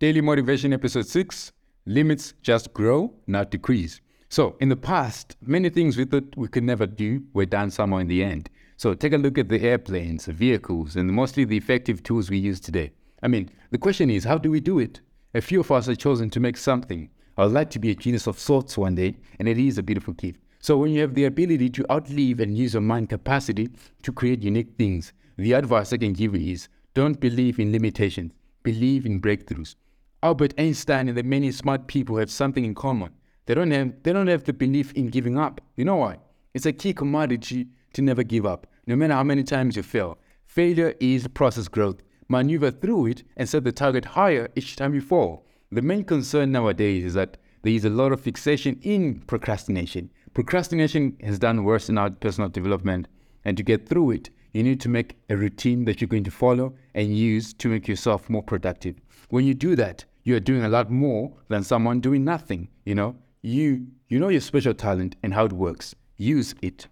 Daily Motivation Episode 6 Limits Just Grow, Not Decrease. So, in the past, many things we thought we could never do were done somehow in the end. So, take a look at the airplanes, the vehicles, and mostly the effective tools we use today. I mean, the question is, how do we do it? A few of us have chosen to make something. I would like to be a genius of sorts one day, and it is a beautiful gift. So, when you have the ability to outlive and use your mind capacity to create unique things, the advice I can give you is don't believe in limitations, believe in breakthroughs. Albert Einstein and the many smart people have something in common. They don't have they don't have the belief in giving up. You know why? It's a key commodity to never give up, no matter how many times you fail. Failure is process growth. Maneuver through it and set the target higher each time you fall. The main concern nowadays is that there is a lot of fixation in procrastination. Procrastination has done worse in our personal development, and to get through it, you need to make a routine that you're going to follow and use to make yourself more productive. When you do that, you're doing a lot more than someone doing nothing, you know? You you know your special talent and how it works. Use it.